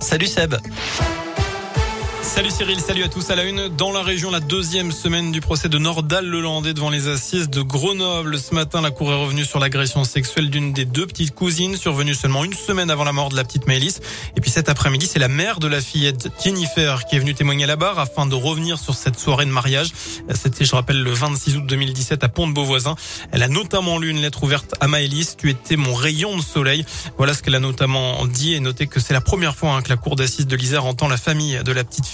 Salut Seb. Salut Cyril, salut à tous à la une. Dans la région, la deuxième semaine du procès de Nordal Lelandais devant les assises de Grenoble. Ce matin, la cour est revenue sur l'agression sexuelle d'une des deux petites cousines, survenue seulement une semaine avant la mort de la petite Maëlys. Et puis cet après-midi, c'est la mère de la fillette Jennifer qui est venue témoigner à la barre afin de revenir sur cette soirée de mariage. C'était, je rappelle, le 26 août 2017 à Pont-de-Beauvoisin. Elle a notamment lu une lettre ouverte à Maëlys. Tu étais mon rayon de soleil. Voilà ce qu'elle a notamment dit et noté que c'est la première fois hein, que la cour d'assises de l'Isère entend la famille de la petite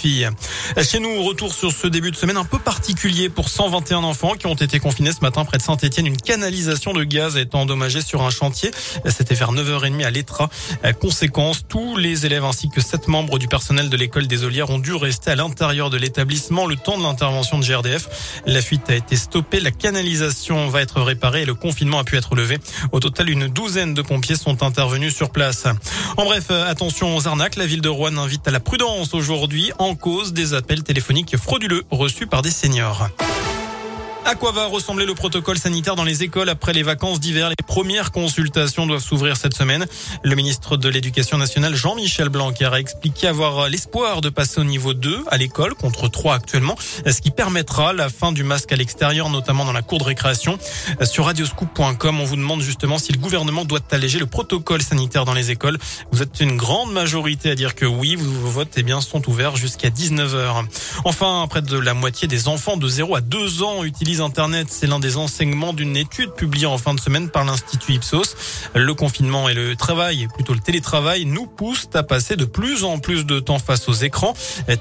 chez nous, retour sur ce début de semaine un peu particulier pour 121 enfants qui ont été confinés ce matin près de Saint-Etienne. Une canalisation de gaz a été endommagée sur un chantier. C'était vers 9h30 à l'Etra. Conséquence, tous les élèves ainsi que sept membres du personnel de l'école des Olières ont dû rester à l'intérieur de l'établissement le temps de l'intervention de GRDF. La fuite a été stoppée, la canalisation va être réparée et le confinement a pu être levé. Au total, une douzaine de pompiers sont intervenus sur place. En bref, attention aux arnaques. La ville de Rouen invite à la prudence aujourd'hui cause des appels téléphoniques frauduleux reçus par des seniors. À quoi va ressembler le protocole sanitaire dans les écoles après les vacances d'hiver? Les premières consultations doivent s'ouvrir cette semaine. Le ministre de l'Éducation nationale, Jean-Michel Blanquer, a expliqué avoir l'espoir de passer au niveau 2 à l'école, contre 3 actuellement, ce qui permettra la fin du masque à l'extérieur, notamment dans la cour de récréation. Sur radioscoop.com, on vous demande justement si le gouvernement doit alléger le protocole sanitaire dans les écoles. Vous êtes une grande majorité à dire que oui, vos votes eh bien, sont ouverts jusqu'à 19h. Enfin, près de la moitié des enfants de 0 à 2 ans utilisent Internet. C'est l'un des enseignements d'une étude publiée en fin de semaine par l'Institut Ipsos. Le confinement et le travail, plutôt le télétravail, nous poussent à passer de plus en plus de temps face aux écrans,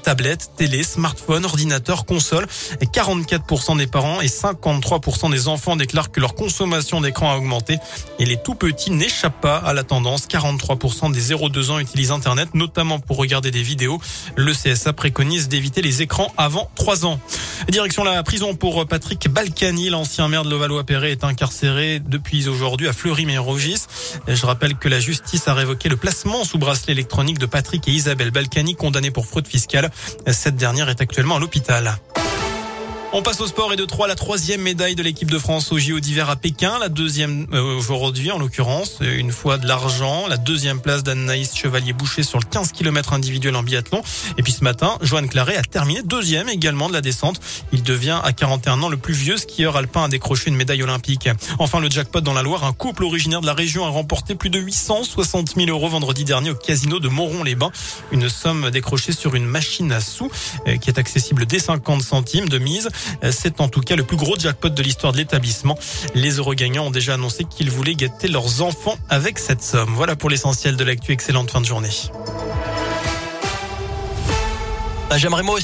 tablettes, télé, smartphones, ordinateurs, consoles. 44% des parents et 53% des enfants déclarent que leur consommation d'écran a augmenté. Et les tout petits n'échappent pas à la tendance. 43% des 0-2 ans utilisent Internet, notamment pour regarder des vidéos. Le CSA préconise d'éviter les écrans avant 3 ans. Direction la prison pour Patrick Balkany, l'ancien maire de Levallois-Perret, est incarcéré depuis aujourd'hui à Fleury-Mérogis. Je rappelle que la justice a révoqué le placement sous bracelet électronique de Patrick et Isabelle Balkany, condamnés pour fraude fiscale. Cette dernière est actuellement à l'hôpital. On passe au sport et de 3 la troisième médaille de l'équipe de France au JO d'hiver à Pékin, la deuxième euh, aujourd'hui en l'occurrence, une fois de l'argent, la deuxième place d'Anaïs Chevalier-Boucher sur le 15 km individuel en biathlon. Et puis ce matin, Joanne Claret a terminé deuxième également de la descente. Il devient à 41 ans le plus vieux skieur alpin à décrocher une médaille olympique. Enfin le jackpot dans la Loire, un couple originaire de la région a remporté plus de 860 000 euros vendredi dernier au casino de Moron-les-Bains. Une somme décrochée sur une machine à sous euh, qui est accessible dès 50 centimes de mise. C'est en tout cas le plus gros jackpot de l'histoire de l'établissement. Les heureux gagnants ont déjà annoncé qu'ils voulaient gâter leurs enfants avec cette somme. Voilà pour l'essentiel de l'actu. Excellente fin de journée. Ah, j'aimerais moi